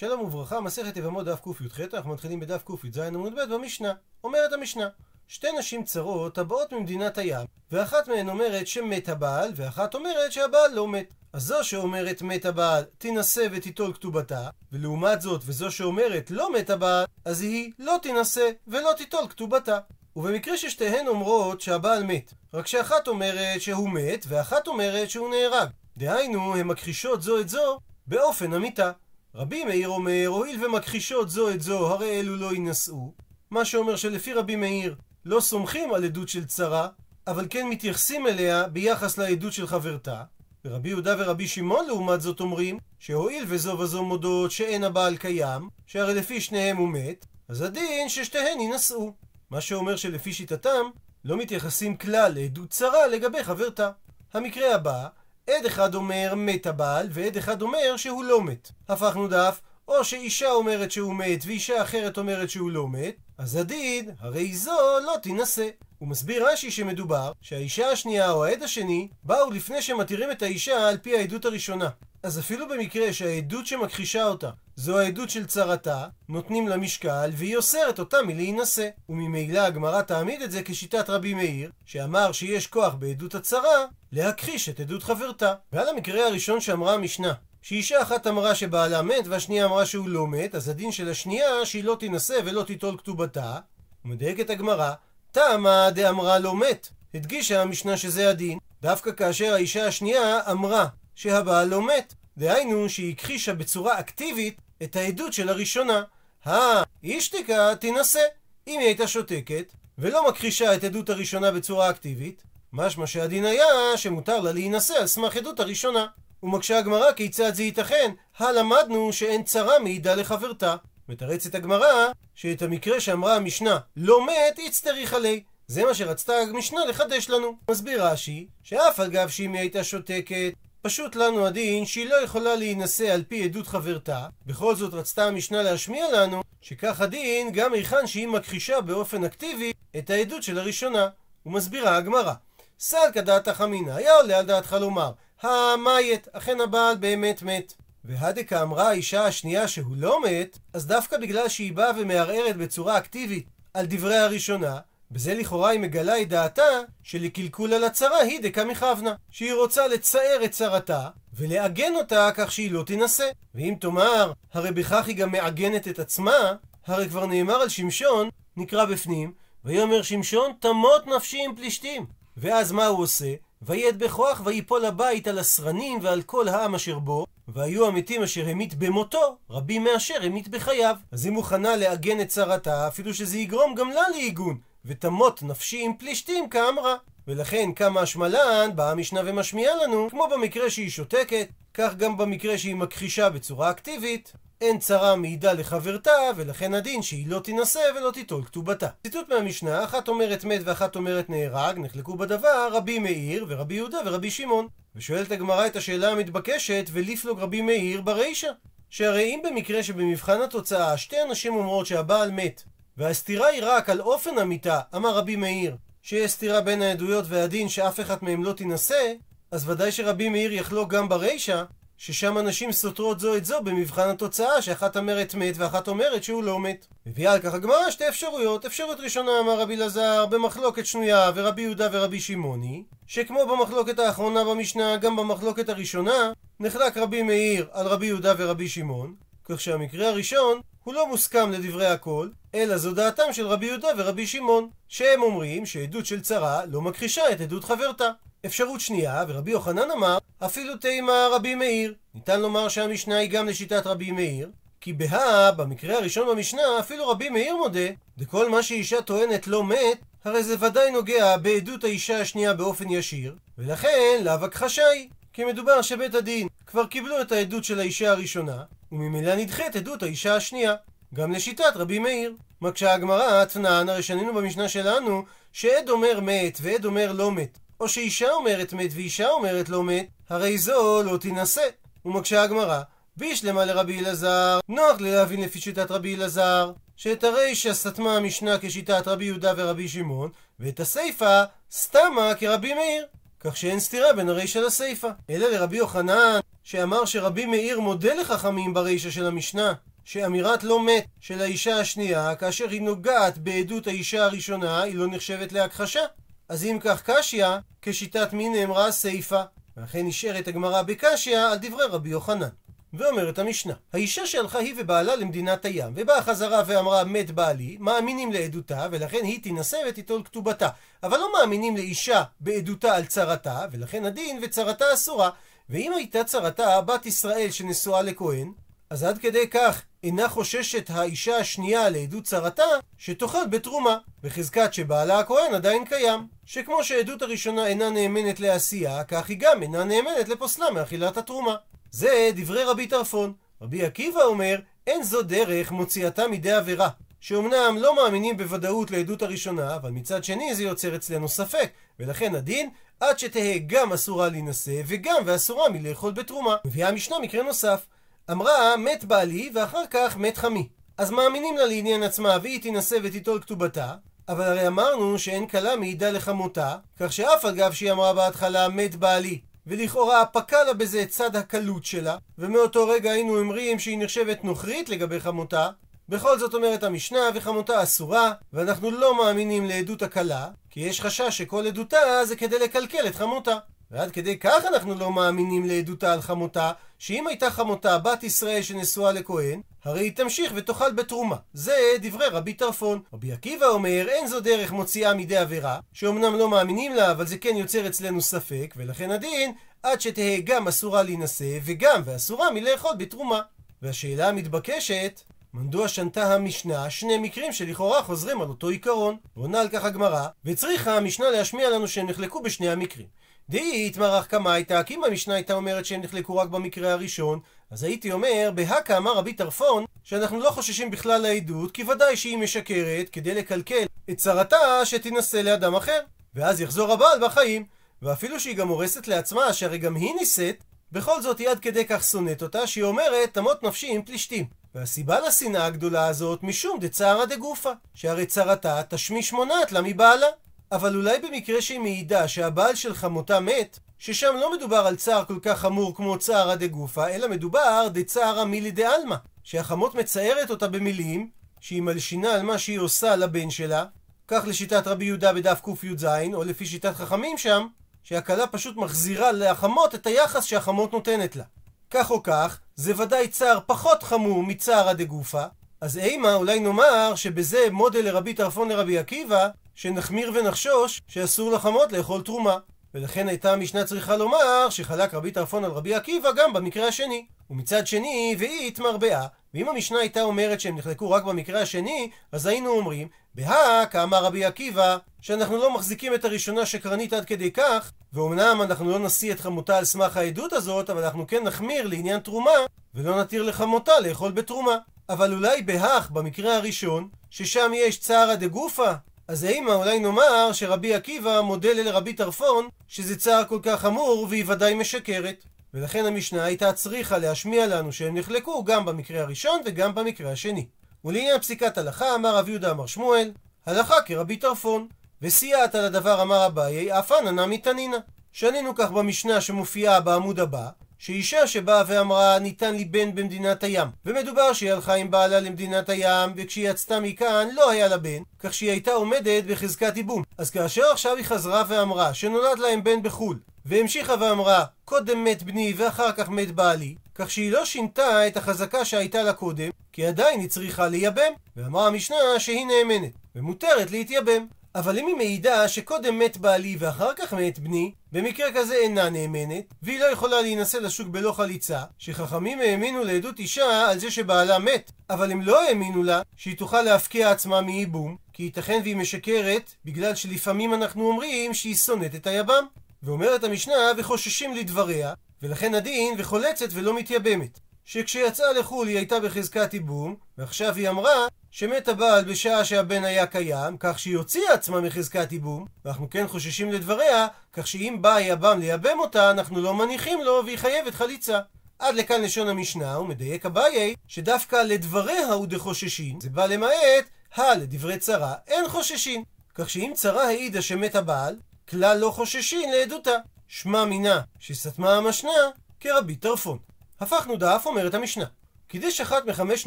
שלום וברכה, מסכת יבמות דף קי"ח, אנחנו מתחילים בדף קי"ז עמוד ב' במשנה. אומרת המשנה, שתי נשים צרות הבאות ממדינת הים, ואחת מהן אומרת שמת הבעל, ואחת אומרת שהבעל לא מת. אז זו שאומרת מת הבעל, תינשא ותיטול כתובתה, ולעומת זאת, וזו שאומרת לא מת הבעל, אז היא לא תינשא ולא תיטול כתובתה. ובמקרה ששתיהן אומרות שהבעל מת, רק שאחת אומרת שהוא מת, ואחת אומרת שהוא נהרג. דהיינו, הן מכחישות זו את זו באופן המיתה. רבי מאיר אומר, הואיל ומכחישות זו את זו, הרי אלו לא יינשאו. מה שאומר שלפי רבי מאיר, לא סומכים על עדות של צרה, אבל כן מתייחסים אליה ביחס לעדות של חברתה. ורבי יהודה ורבי שמעון לעומת זאת אומרים, שהואיל וזו וזו מודות שאין הבעל קיים, שהרי לפי שניהם הוא מת, אז הדין ששתיהן יינשאו. מה שאומר שלפי שיטתם, לא מתייחסים כלל לעדות צרה לגבי חברתה. המקרה הבא, עד אחד אומר מת הבעל, ועד אחד אומר שהוא לא מת. הפכנו דף, או שאישה אומרת שהוא מת, ואישה אחרת אומרת שהוא לא מת, אז הדין, הרי זו לא תינשא. הוא מסביר רש"י שמדובר שהאישה השנייה או העד השני באו לפני שמתירים את האישה על פי העדות הראשונה. אז אפילו במקרה שהעדות שמכחישה אותה זו העדות של צרתה, נותנים לה משקל והיא אוסרת אותה מלהינשא. וממילא הגמרא תעמיד את זה כשיטת רבי מאיר, שאמר שיש כוח בעדות הצרה להכחיש את עדות חברתה. ועל המקרה הראשון שאמרה המשנה, שאישה אחת אמרה שבעלה מת והשנייה אמרה שהוא לא מת, אז הדין של השנייה שהיא לא תינשא ולא תיטול כתובתה. ומדייקת הגמרא, תמה דאמרה לא מת. הדגישה המשנה שזה הדין, דווקא כאשר האישה השנייה אמרה שהבעל לא מת. דהיינו שהיא הכחישה בצורה אקטיבית את העדות של הראשונה. האישתיקה תינשא. אם היא הייתה שותקת ולא מכחישה את עדות הראשונה בצורה אקטיבית, משמע שהדין היה שמותר לה להינשא על סמך עדות הראשונה. ומקשה הגמרא כיצד זה ייתכן? הלמדנו שאין צרה מעידה לחברתה. מתרצת הגמרא שאת המקרה שאמרה המשנה לא מת, הצטריך עלי. זה מה שרצתה המשנה לחדש לנו. מסביר רש"י, שאף אגב שאם היא הייתה שותקת, פשוט לנו הדין שהיא לא יכולה להינשא על פי עדות חברתה, בכל זאת רצתה המשנה להשמיע לנו שכך הדין גם היכן שהיא מכחישה באופן אקטיבי את העדות של הראשונה. ומסבירה הגמרא, סלקא דעתך אמינא, היה עולה על דעתך לומר, המית, אכן הבעל באמת מת. והדקה אמרה האישה השנייה שהוא לא מת, אז דווקא בגלל שהיא באה ומערערת בצורה אקטיבית על דברי הראשונה, בזה לכאורה היא מגלה את דעתה שלקלקול על הצרה היא דקה מכוונה, שהיא רוצה לצער את צרתה ולעגן אותה כך שהיא לא תינשא. ואם תאמר, הרי בכך היא גם מעגנת את עצמה, הרי כבר נאמר על שמשון, נקרא בפנים, ויאמר שמשון תמות נפשי עם פלישתים. ואז מה הוא עושה? ויית בכוח ויפול הבית על הסרנים ועל כל העם אשר בו, והיו המתים אשר המית במותו, רבים מאשר המית בחייו. אז היא מוכנה לעגן את צרתה, אפילו שזה יגרום גם לה לעיגון, ותמות נפשי עם פלישתים כאמרה. ולכן כמה השמלן באה המשנה ומשמיעה לנו, כמו במקרה שהיא שותקת, כך גם במקרה שהיא מכחישה בצורה אקטיבית, אין צרה מעידה לחברתה, ולכן הדין שהיא לא תינשא ולא תיטול כתובתה. ציטוט מהמשנה, אחת אומרת מת ואחת אומרת נהרג, נחלקו בדבר רבי מאיר ורבי יהודה ורבי שמעון. ושואלת הגמרא את השאלה המתבקשת, וליפלוג רבי מאיר ברישא. שהרי אם במקרה שבמבחן התוצאה שתי אנשים אומרות שהבעל מת, והסתירה היא רק על אופן המיתה, אמר רבי מאיר, שיש סתירה בין העדויות והדין שאף אחת מהם לא תינשא, אז ודאי שרבי מאיר יחלוק גם ברישא, ששם הנשים סותרות זו את זו במבחן התוצאה, שאחת אומרת מת ואחת אומרת שהוא לא מת. מביאה על כך הגמרא שתי אפשרויות. אפשרות ראשונה אמר רבי אלעזר במחלוקת שנויה ורבי יהודה ורבי שמעוני, שכמו במחלוקת האחרונה במשנה, גם במחלוקת הראשונה, נחלק רבי מאיר על רבי יהודה ורבי שמעון, כך שהמקרה הראשון הוא לא מוסכם לדברי הכל, אלא זו דעתם של רבי יהודה ורבי שמעון, שהם אומרים שעדות של צרה לא מכחישה את עדות חברתה. אפשרות שנייה, ורבי יוחנן אמר, אפילו תימה רבי מאיר. ניתן לומר שהמשנה היא גם לשיטת רבי מאיר, כי בהא, במקרה הראשון במשנה, אפילו רבי מאיר מודה, דכל מה שאישה טוענת לא מת, הרי זה ודאי נוגע בעדות האישה השנייה באופן ישיר, ולכן לאו הכחשה היא. כי מדובר שבית הדין כבר קיבלו את העדות של האישה הראשונה, וממילא נדחית עדות האישה השנייה. גם לשיטת רבי מאיר. מקשה הגמרא, תנן, הרי שנינו במשנה שלנו, שעד אומר מת ועד אומר לא מת. או שאישה אומרת מת ואישה אומרת לא מת, הרי זו לא תינשא. ומקשה הגמרא, בישלמה לרבי אלעזר, נוח לי להבין לפי שיטת רבי אלעזר, שאת הרישא סתמה המשנה כשיטת רבי יהודה ורבי שמעון, ואת הסיפא סתמה כרבי מאיר. כך שאין סתירה בין הרישא לסיפא. אלא לרבי יוחנן, שאמר שרבי מאיר מודה לחכמים ברישא של המשנה, שאמירת לא מת של האישה השנייה, כאשר היא נוגעת בעדות האישה הראשונה, היא לא נחשבת להכחשה. אז אם כך קשיא, כשיטת מי נאמרה סיפה. ואכן נשארת הגמרא בקשיא על דברי רבי יוחנן. ואומרת המשנה, האישה שהלכה היא ובעלה למדינת הים, ובאה חזרה ואמרה מת בעלי, מאמינים לעדותה, ולכן היא תינשא ותיטול כתובתה. אבל לא מאמינים לאישה בעדותה על צרתה, ולכן הדין וצרתה אסורה. ואם הייתה צרתה בת ישראל שנשואה לכהן, אז עד כדי כך אינה חוששת האישה השנייה לעדות צרתה, שתאכל בתרומה, בחזקת שבעלה הכהן עדיין קיים. שכמו שהעדות הראשונה אינה נאמנת לעשייה, כך היא גם אינה נאמנת לפוסלה מאכילת התרומה. זה דברי רבי טרפון. רבי עקיבא אומר, אין זו דרך מוציאתה מידי עבירה. שאומנם לא מאמינים בוודאות לעדות הראשונה, אבל מצד שני זה יוצר אצלנו ספק, ולכן הדין, עד שתהא גם אסורה להינשא, וגם ואסורה מלאכול בתרומה. מביאה המשנה מקרה נוסף. אמרה, מת בעלי, ואחר כך מת חמי. אז מאמינים לה לעניין עצמה, והיא תינשא ותיטול כתובתה, אבל הרי אמרנו שאין כלה מעידה לחמותה, כך שאף אגב שהיא אמרה בהתחלה מת בעלי, ולכאורה פקע לה בזה את צד הקלות שלה, ומאותו רגע היינו אומרים שהיא נחשבת נוכרית לגבי חמותה, בכל זאת אומרת המשנה, וחמותה אסורה, ואנחנו לא מאמינים לעדות הכלה, כי יש חשש שכל עדותה זה כדי לקלקל את חמותה. ועד כדי כך אנחנו לא מאמינים לעדותה על חמותה, שאם הייתה חמותה בת ישראל שנשואה לכהן, הרי היא תמשיך ותאכל בתרומה. זה דברי רבי טרפון. רבי עקיבא אומר, אין זו דרך מוציאה מידי עבירה, שאומנם לא מאמינים לה, אבל זה כן יוצר אצלנו ספק, ולכן הדין, עד שתהא גם אסורה להינשא, וגם ואסורה מלאכול בתרומה. והשאלה המתבקשת, מדוע שנתה המשנה שני מקרים שלכאורה חוזרים על אותו עיקרון? ועונה על כך הגמרא, וצריכה המשנה להשמיע לנו שהם נחלקו בשני המקרים. דהי יתמרח הייתה, כי אם המשנה הייתה אומרת שהם נחלקו רק במקרה הראשון, אז הייתי אומר, בהכה אמר רבי טרפון, שאנחנו לא חוששים בכלל לעדות, כי ודאי שהיא משקרת כדי לקלקל את צרתה שתינשא לאדם אחר. ואז יחזור הבעל בחיים. ואפילו שהיא גם הורסת לעצמה, שהרי גם היא נישאת, בכל זאת היא עד כדי כך שונאת אותה, שהיא אומרת, תמות נפשי עם פלישתים. והסיבה לשנאה הגדולה הזאת, משום דצערא דגופה, שהרי צרתה תשמיש מונעת לה מבעלה. אבל אולי במקרה שהיא מעידה שהבעל של חמותה מת, ששם לא מדובר על צער כל כך חמור כמו צערא דגופה, אלא מדובר דצערא מילי דעלמא, שהחמות מציירת אותה במילים, שהיא מלשינה על מה שהיא עושה לבן שלה, כך לשיטת רבי יהודה בדף קי"ז, או לפי שיטת חכמים שם, שהכלה פשוט מחזירה לחמות את היחס שהחמות נותנת לה. כך או כך, זה ודאי צער פחות חמור מצערא דגופה, אז אימה אולי נאמר שבזה מודל לרבי טרפון לרבי עקיבא, שנחמיר ונחשוש שאסור לחמות לאכול תרומה. ולכן הייתה המשנה צריכה לומר שחלק רבי טרפון על רבי עקיבא גם במקרה השני. ומצד שני, והיא התמרבעה. ואם המשנה הייתה אומרת שהם נחלקו רק במקרה השני, אז היינו אומרים, בהא כאמר רבי עקיבא, שאנחנו לא מחזיקים את הראשונה שקרנית עד כדי כך, ואומנם אנחנו לא נשיא את חמותה על סמך העדות הזאת, אבל אנחנו כן נחמיר לעניין תרומה, ולא נתיר לחמותה לאכול בתרומה. אבל אולי בהך, במקרה הראשון, ששם יש צערא דגופה, אז האמא אולי נאמר שרבי עקיבא מודה לרבי טרפון שזה צער כל כך חמור והיא ודאי משקרת. ולכן המשנה הייתה צריכה להשמיע לנו שהם נחלקו גם במקרה הראשון וגם במקרה השני. ולעניין פסיקת הלכה אמר רב יהודה אמר שמואל, הלכה כרבי טרפון, וסייעת על הדבר אמר אביי, אף אנא נמי תנינא. שנינו כך במשנה שמופיעה בעמוד הבא, שאישה שבאה ואמרה ניתן לי בן במדינת הים. ומדובר שהיא הלכה עם בעלה למדינת הים וכשהיא יצתה מכאן לא היה לה בן כך שהיא הייתה עומדת בחזקת ייבום. אז כאשר עכשיו היא חזרה ואמרה שנולד להם בן בחו"ל והמשיכה ואמרה קודם מת בני ואחר כך מת בעלי כך שהיא לא שינתה את החזקה שהייתה לה קודם כי עדיין היא צריכה לייבם. ואמרה המשנה שהיא נאמנת ומותרת להתייבם אבל אם היא מעידה שקודם מת בעלי ואחר כך מת בני, במקרה כזה אינה נאמנת, והיא לא יכולה להינשא לשוק בלא חליצה, שחכמים האמינו לעדות אישה על זה שבעלה מת, אבל הם לא האמינו לה שהיא תוכל להפקיע עצמה מייבום, כי ייתכן והיא משקרת, בגלל שלפעמים אנחנו אומרים שהיא שונאת את היבם. ואומרת המשנה, וחוששים לדבריה, ולכן הדין וחולצת ולא מתייבמת. שכשיצאה לחו"ל היא הייתה בחזקת ייבום, ועכשיו היא אמרה שמת הבעל בשעה שהבן היה קיים, כך שהיא הוציאה עצמה מחזקת ייבום, ואנחנו כן חוששים לדבריה, כך שאם בא היבם לייבם אותה, אנחנו לא מניחים לו והיא חייבת חליצה. עד לכאן לשון המשנה, ומדייק אביי, שדווקא לדבריה הוא דחוששין, זה בא למעט, הא לדברי צרה, אין חוששין. כך שאם צרה העידה שמת הבעל, כלל לא חוששין לעדותה. שמע מינה שסתמה המשנה כרבי טרפון. הפכנו דף, אומרת המשנה. קידש אחת מחמש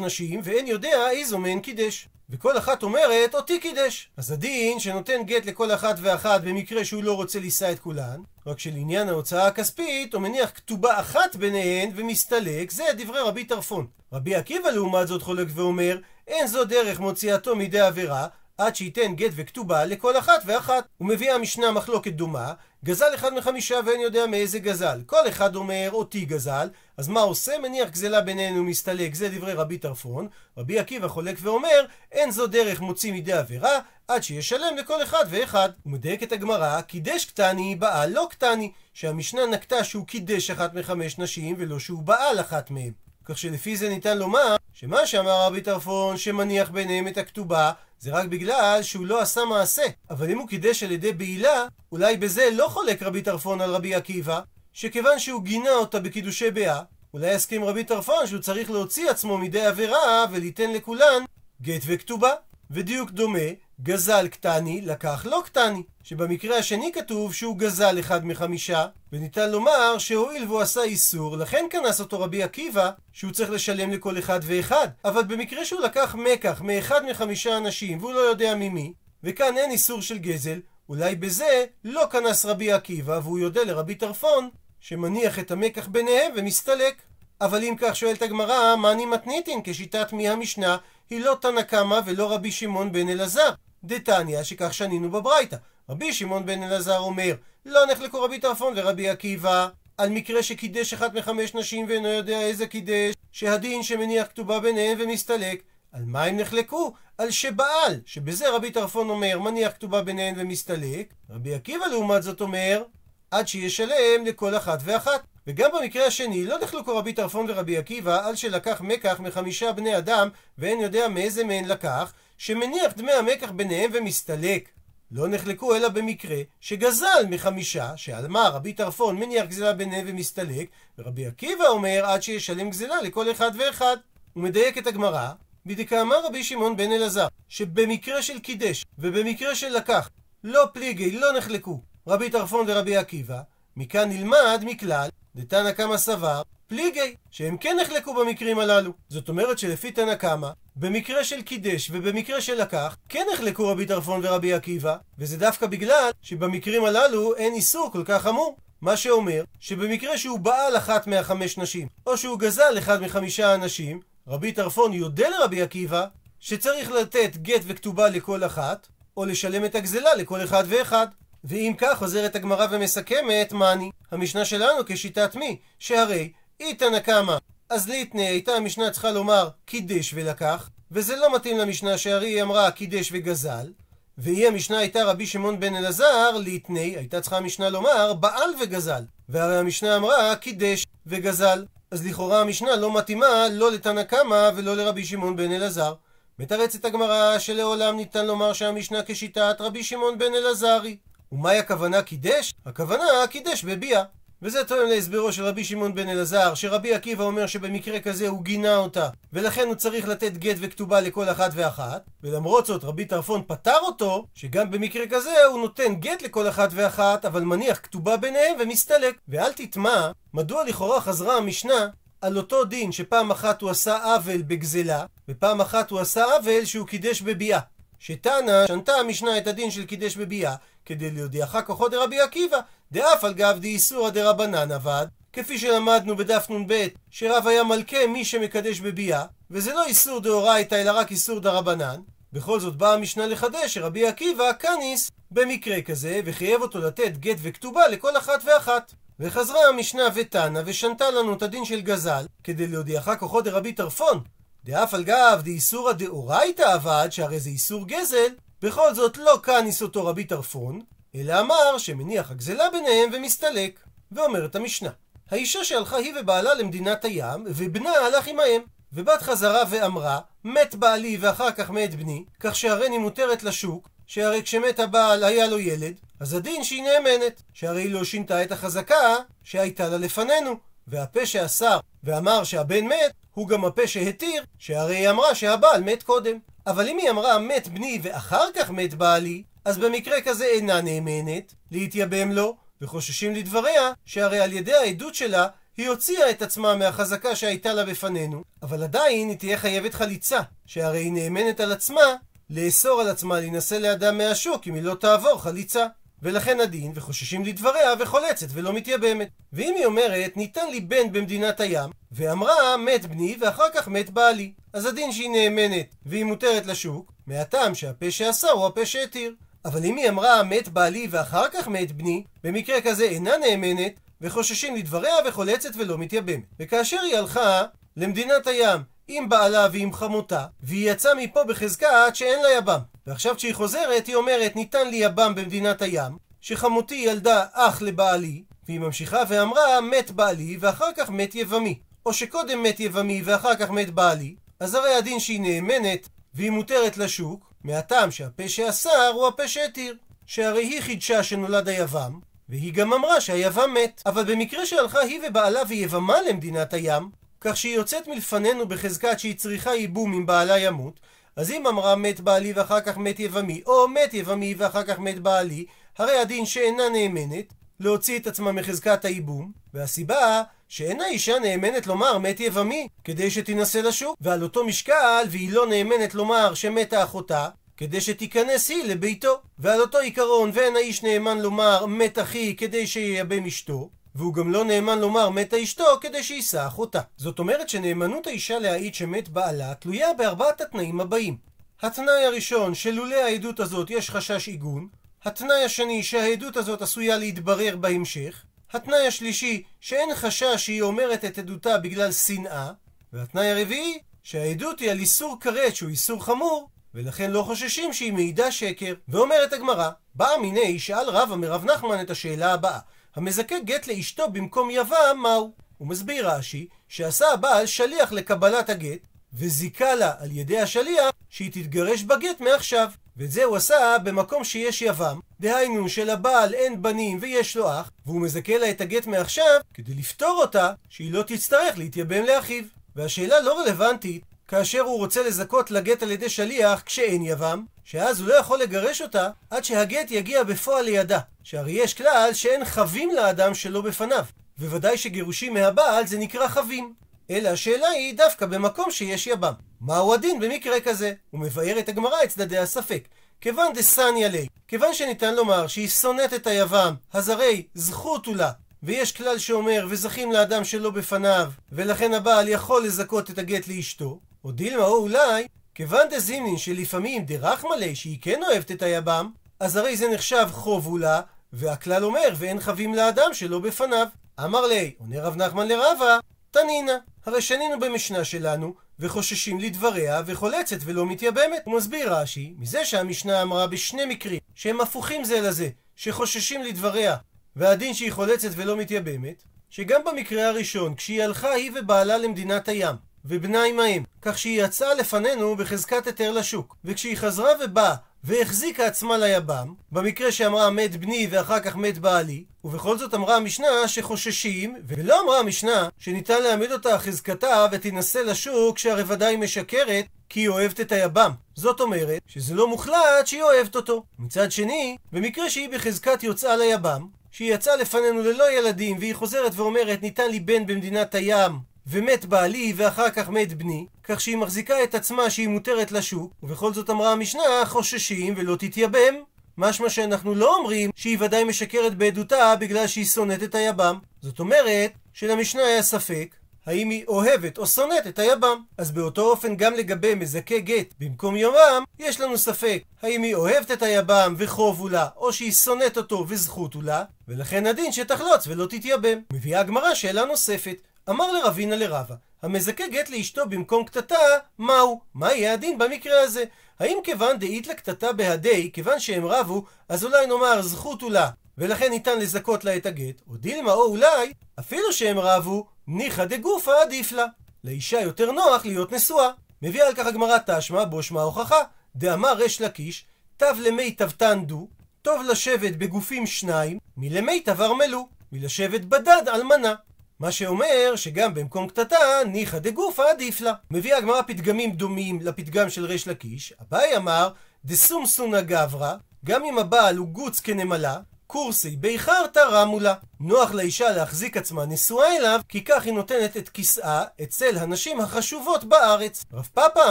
נשים, ואין יודע איזו מהן קידש. וכל אחת אומרת, אותי קידש. אז הדין שנותן גט לכל אחת ואחת במקרה שהוא לא רוצה לישא את כולן, רק שלעניין ההוצאה הכספית, הוא מניח כתובה אחת ביניהן ומסתלק, זה דברי רבי טרפון. רבי עקיבא לעומת זאת חולק ואומר, אין זו דרך מוציאתו מידי עבירה, עד שייתן גט וכתובה לכל אחת ואחת. הוא מביא המשנה מחלוקת דומה, גזל אחד מחמישה ואין יודע מאיזה גזל. כל אחד אומר אותי גזל, אז מה עושה? מניח גזלה בינינו ומסתלק, זה דברי רבי טרפון. רבי עקיבא חולק ואומר, אין זו דרך מוציא מידי עבירה, עד שישלם לכל אחד ואחד. הוא מדייק את הגמרא, קידש קטני, בעל לא קטני, שהמשנה נקטה שהוא קידש אחת מחמש נשים, ולא שהוא בעל אחת מהם. כך שלפי זה ניתן לומר שמה שאמר רבי טרפון שמניח ביניהם את הכתובה זה רק בגלל שהוא לא עשה מעשה. אבל אם הוא קידש על ידי בעילה, אולי בזה לא חולק רבי טרפון על רבי עקיבא, שכיוון שהוא גינה אותה בקידושי באה, אולי יסכים רבי טרפון שהוא צריך להוציא עצמו מידי עבירה וליתן לכולן גט וכתובה. ודיוק דומה, גזל קטני, לקח לא קטני. שבמקרה השני כתוב שהוא גזל אחד מחמישה, וניתן לומר שהואיל והוא עשה איסור, לכן כנס אותו רבי עקיבא, שהוא צריך לשלם לכל אחד ואחד. אבל במקרה שהוא לקח מקח מאחד מחמישה אנשים, והוא לא יודע ממי, וכאן אין איסור של גזל, אולי בזה לא כנס רבי עקיבא, והוא יודע לרבי טרפון, שמניח את המקח ביניהם ומסתלק. אבל אם כך שואלת הגמרא, מה אני מתניתין? כשיטת מי המשנה היא לא תנא קמא ולא רבי שמעון בן אלעזר. דתניא שכך שנינו בברייתא. רבי שמעון בן אלעזר אומר, לא נחלקו רבי טרפון ורבי עקיבא על מקרה שקידש אחת מחמש נשים ואינו יודע איזה קידש, שהדין שמניח כתובה ביניהם ומסתלק. על מה הם נחלקו? על שבעל, שבזה רבי טרפון אומר, מניח כתובה ביניהם ומסתלק. רבי עקיבא לעומת זאת אומר, עד שישלם לכל אחת ואחת. וגם במקרה השני לא נחלקו רבי טרפון ורבי עקיבא על שלקח מקח מחמישה בני אדם ואין יודע מאיזה מהן לקח, שמניח דמי המקח ביניהם ומסתלק. לא נחלקו אלא במקרה שגזל מחמישה, מה רבי טרפון מניח גזלה ביניהם ומסתלק, ורבי עקיבא אומר עד שישלם גזלה לכל אחד ואחד. הוא מדייק את הגמרא, בדקאמר רבי שמעון בן אלעזר, שבמקרה של קידש ובמקרה של לקח, לא פליגי, לא נחלקו רבי טרפון ורבי עקיבא, מכאן נלמד מכלל דתנא קמא סבר פליגי, שהם כן נחלקו במקרים הללו. זאת אומרת שלפי תנא קמא, במקרה של קידש ובמקרה של לקח, כן נחלקו רבי טרפון ורבי עקיבא, וזה דווקא בגלל שבמקרים הללו אין איסור כל כך חמור. מה שאומר שבמקרה שהוא בעל אחת מהחמש נשים, או שהוא גזל אחד מחמישה אנשים, רבי טרפון יודה לרבי עקיבא שצריך לתת גט וכתובה לכל אחת, או לשלם את הגזלה לכל אחד ואחד. ואם כך חוזרת הגמרא ומסכמת, מאני, המשנה שלנו כשיטת מי? שהרי איתנא קמא, אז ליטני הייתה המשנה צריכה לומר קידש ולקח, וזה לא מתאים למשנה שהרי היא אמרה קידש וגזל, והיא המשנה הייתה רבי שמעון בן אלעזר, ליטני, הייתה צריכה המשנה לומר בעל וגזל, והרי המשנה אמרה קידש וגזל. אז לכאורה המשנה לא מתאימה לא לתנא קמא ולא לרבי שמעון בן אלעזר. מתרצת הגמרא שלעולם ניתן לומר שהמשנה כשיטת רבי שמעון בן אלעזרי. ומהי הכוונה קידש? הכוונה קידש בביאה. וזה תואם להסברו של רבי שמעון בן אלעזר, שרבי עקיבא אומר שבמקרה כזה הוא גינה אותה, ולכן הוא צריך לתת גט וכתובה לכל אחת ואחת, ולמרות זאת רבי טרפון פטר אותו, שגם במקרה כזה הוא נותן גט לכל אחת ואחת, אבל מניח כתובה ביניהם ומסתלק. ואל תטמע, מדוע לכאורה חזרה המשנה על אותו דין שפעם אחת הוא עשה עוול בגזלה, ופעם אחת הוא עשה עוול שהוא קידש בביאה. שתנא שנתה המשנה את הדין של קידש בביאה, כדי להודיעך כוחו דרבי עקיבא, דאף על גב דאיסורא דרבנן עבד, כפי שלמדנו בדף נ"ב, שרב היה מלכה מי שמקדש בביאה, וזה לא איסור דאורייתא אלא רק איסור דרבנן. בכל זאת באה המשנה לחדש שרבי עקיבא קניס במקרה כזה, וחייב אותו לתת גט וכתובה לכל אחת ואחת. וחזרה המשנה ותנא ושנתה לנו את הדין של גזל, כדי להודיעך כוחו דרבי טרפון. דאף על גב דאיסורא דאורייתא עבד, שהרי זה איסור גזל, בכל זאת לא קניס אותו רבי טרפון, אלא אמר שמניח הגזלה ביניהם ומסתלק. ואומרת המשנה, האישה שהלכה היא ובעלה למדינת הים, ובנה הלך עמהם. ובת חזרה ואמרה, מת בעלי ואחר כך מת בני, כך שהריני מותרת לשוק, שהרי כשמת הבעל היה לו ילד, אז הדין שהיא נאמנת, שהרי היא לא שינתה את החזקה שהייתה לה לפנינו, והפה שאסר ואמר שהבן מת, הוא גם הפה שהתיר, שהרי היא אמרה שהבעל מת קודם. אבל אם היא אמרה מת בני ואחר כך מת בעלי, אז במקרה כזה אינה נאמנת להתייבם לו, וחוששים לדבריה, שהרי על ידי העדות שלה היא הוציאה את עצמה מהחזקה שהייתה לה בפנינו, אבל עדיין היא תהיה חייבת חליצה, שהרי היא נאמנת על עצמה לאסור על עצמה להינשא לאדם מהשוק אם היא לא תעבור חליצה. ולכן הדין, וחוששים לדבריה, וחולצת ולא מתייבמת. ואם היא אומרת, ניתן לי בן במדינת הים, ואמרה, מת בני, ואחר כך מת בעלי. אז הדין שהיא נאמנת, והיא מותרת לשוק, מהטעם שהפה שאסר הוא הפה שהתיר. אבל אם היא אמרה, מת בעלי ואחר כך מת בני, במקרה כזה אינה נאמנת, וחוששים לדבריה וחולצת ולא מתייבמת. וכאשר היא הלכה למדינת הים עם בעלה ועם חמותה, והיא יצאה מפה בחזקה עד שאין לה יבם. ועכשיו כשהיא חוזרת, היא אומרת, ניתן לי יבם במדינת הים, שחמותי ילדה אח לבעלי, והיא ממשיכה ואמרה, מת בעלי ואחר כך מת יבמי. או שקודם מת יבמי ואחר כך מת בעלי, אז הרי הדין שהיא נאמנת והיא מותרת לשוק, מהטעם שהפה שאסר הוא הפה שהתיר. שהרי היא חידשה שנולד היבם, והיא גם אמרה שהיבם מת. אבל במקרה שהלכה היא ובעלה ויבמה למדינת הים, כך שהיא יוצאת מלפנינו בחזקת שהיא צריכה ייבום אם בעלה ימות, אז אם אמרה מת בעלי ואחר כך מת יבמי, או מת יבמי ואחר כך מת בעלי, הרי הדין שאינה נאמנת להוציא את עצמה מחזקת הייבום, והסיבה שאינה אישה נאמנת לומר מת יבמי, כדי שתינשא לשוק, ועל אותו משקל, והיא לא נאמנת לומר שמתה אחותה, כדי שתיכנס היא לביתו. ועל אותו עיקרון, ואין האיש נאמן לומר מת אחי כדי שייבם אשתו, והוא גם לא נאמן לומר מתה אשתו כדי שיישא אחותה. זאת אומרת שנאמנות האישה להעיד שמת בעלה תלויה בארבעת התנאים הבאים. התנאי הראשון, שלולא העדות הזאת יש חשש עיגון. התנאי השני, שהעדות הזאת עשויה להתברר בהמשך. התנאי השלישי, שאין חשש שהיא אומרת את עדותה בגלל שנאה. והתנאי הרביעי, שהעדות היא על איסור כרת שהוא איסור חמור, ולכן לא חוששים שהיא מעידה שקר. ואומרת הגמרא, באה מיני, שאל רבא מרב נחמן את השאלה הבאה. המזכה גט לאשתו במקום יבם, מהו? הוא מסביר רש"י, שעשה הבעל שליח לקבלת הגט, וזיכה לה על ידי השליח שהיא תתגרש בגט מעכשיו. ואת זה הוא עשה במקום שיש יבם, דהיינו שלבעל אין בנים ויש לו אח, והוא מזכה לה את הגט מעכשיו כדי לפתור אותה שהיא לא תצטרך להתייבם לאחיו. והשאלה לא רלוונטית כאשר הוא רוצה לזכות לגט על ידי שליח כשאין יבם, שאז הוא לא יכול לגרש אותה עד שהגט יגיע בפועל לידה. שהרי יש כלל שאין חבים לאדם שלא בפניו, וודאי שגירושים מהבעל זה נקרא חבים. אלא השאלה היא דווקא במקום שיש יבם. מהו הדין במקרה כזה? הוא מבאר את הגמרא את צדדי הספק. כיוון דסניה ליה, כיוון שניתן לומר שהיא שונאת את היבם, אז הרי זכות הוא לה. ויש כלל שאומר וזכים לאדם שלא בפניו, ולכן הבעל יכול לזכות את הגט לאשתו, או דילמה או אולי, כיוון דזימנין שלפעמים דרחמא ליה שהיא כן אוהבת את היבם, אז הרי זה נחשב חובו לה, והכלל אומר ואין חבים לאדם שלא בפניו. אמר לי, עונה רב נחמן לרבה, תנינה. הרי שנינו במשנה שלנו, וחוששים לדבריה, וחולצת ולא מתייבמת. הוא מסביר רש"י, מזה שהמשנה אמרה בשני מקרים, שהם הפוכים זה לזה, שחוששים לדבריה, והדין שהיא חולצת ולא מתייבמת, שגם במקרה הראשון, כשהיא הלכה היא ובעלה למדינת הים, ובנה עמהם, כך שהיא יצאה לפנינו בחזקת היתר לשוק, וכשהיא חזרה ובאה והחזיקה עצמה ליבם, במקרה שאמרה מת בני ואחר כך מת בעלי, ובכל זאת אמרה המשנה שחוששים, ולא אמרה המשנה שניתן להעמיד אותה חזקתה ותינשא לשוק שהרי ודאי משקרת כי היא אוהבת את היבם. זאת אומרת שזה לא מוחלט שהיא אוהבת אותו. מצד שני, במקרה שהיא בחזקת יוצאה ליבם, שהיא יצאה לפנינו ללא ילדים והיא חוזרת ואומרת ניתן לי בן במדינת הים ומת בעלי ואחר כך מת בני, כך שהיא מחזיקה את עצמה שהיא מותרת לשוק, ובכל זאת אמרה המשנה חוששים ולא תתייבם. משמע שאנחנו לא אומרים שהיא ודאי משקרת בעדותה בגלל שהיא שונאת את היבם. זאת אומרת שלמשנה היה ספק האם היא אוהבת או שונאת את היבם. אז באותו אופן גם לגבי מזכה גט במקום יומם, יש לנו ספק האם היא אוהבת את היבם וחובו לה, או שהיא שונאת אותו וזכותו לה, ולכן הדין שתחלוץ ולא תתייבם. מביאה הגמרא שאלה נוספת, אמר לרבינה לרבה, המזכה גט לאשתו במקום קטטה, מהו? מה יהיה הדין במקרה הזה? האם כיוון דאית לקטטה בהדי, כיוון שהם רבו, אז אולי נאמר זכות לה, ולכן ניתן לזכות לה את הגט, או דילמה או אולי, אפילו שהם רבו, ניחא דגופה עדיף לה. לאישה יותר נוח להיות נשואה. מביאה על כך הגמרא תשמע, בו שמע הוכחה, דאמר ריש לקיש, תב למיטב תנדו, טוב לשבת בגופים שניים, מלמיטב ארמלו, מלשבת בדד אלמנה. מה שאומר שגם במקום קטטה, ניחא דגופא עדיף לה. מביא הגמרא פתגמים דומים לפתגם של ריש לקיש. אביי אמר, דסום סונא גברא, גם אם הבעל הוא גוץ כנמלה, קורסי ביכר תרמו לה. נוח לאישה להחזיק עצמה נשואה אליו, כי כך היא נותנת את כיסאה אצל הנשים החשובות בארץ. רב פאפה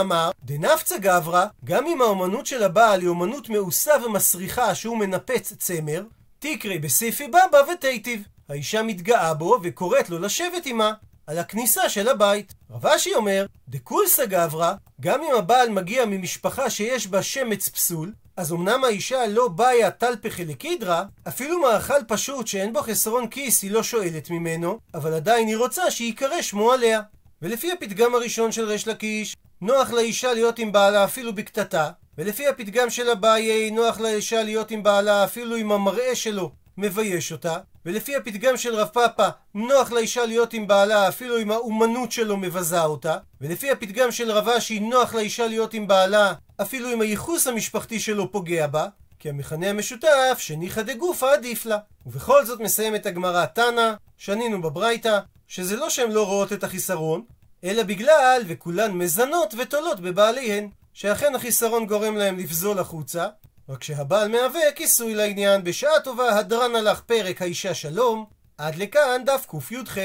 אמר, דנפצה גברא, גם אם האומנות של הבעל היא אומנות מאוסה ומסריחה שהוא מנפץ צמר, תקרי בסיפי בבא ותיטיב. האישה מתגאה בו וקוראת לו לשבת עמה. על הכניסה של הבית. רב אשי אומר, דקולסא גברא, גם אם הבעל מגיע ממשפחה שיש בה שמץ פסול, אז אמנם האישה לא באיה טלפחי לקידרא, אפילו מאכל פשוט שאין בו חסרון כיס היא לא שואלת ממנו, אבל עדיין היא רוצה שייקרא שמו עליה. ולפי הפתגם הראשון של ריש לקיש, נוח לאישה להיות עם בעלה אפילו בקטטה, ולפי הפתגם של אביי, נוח לאישה להיות עם בעלה אפילו עם המראה שלו מבייש אותה, ולפי הפתגם של רב פאפה, נוח לאישה להיות עם בעלה אפילו אם האומנות שלו מבזה אותה, ולפי הפתגם של רב אשי, נוח לאישה להיות עם בעלה אפילו אם הייחוס המשפחתי שלו פוגע בה, כי המכנה המשותף שניחא דגופא עדיף לה. ובכל זאת מסיימת הגמרא תנא, שנינו בברייתא, שזה לא שהן לא רואות את החיסרון, אלא בגלל וכולן מזנות ותולות בבעליהן, שאכן החיסרון גורם להם לפזול החוצה, רק שהבעל מהווה כיסוי לעניין, בשעה טובה הדרן הלך פרק האישה שלום, עד לכאן דף קי"ח.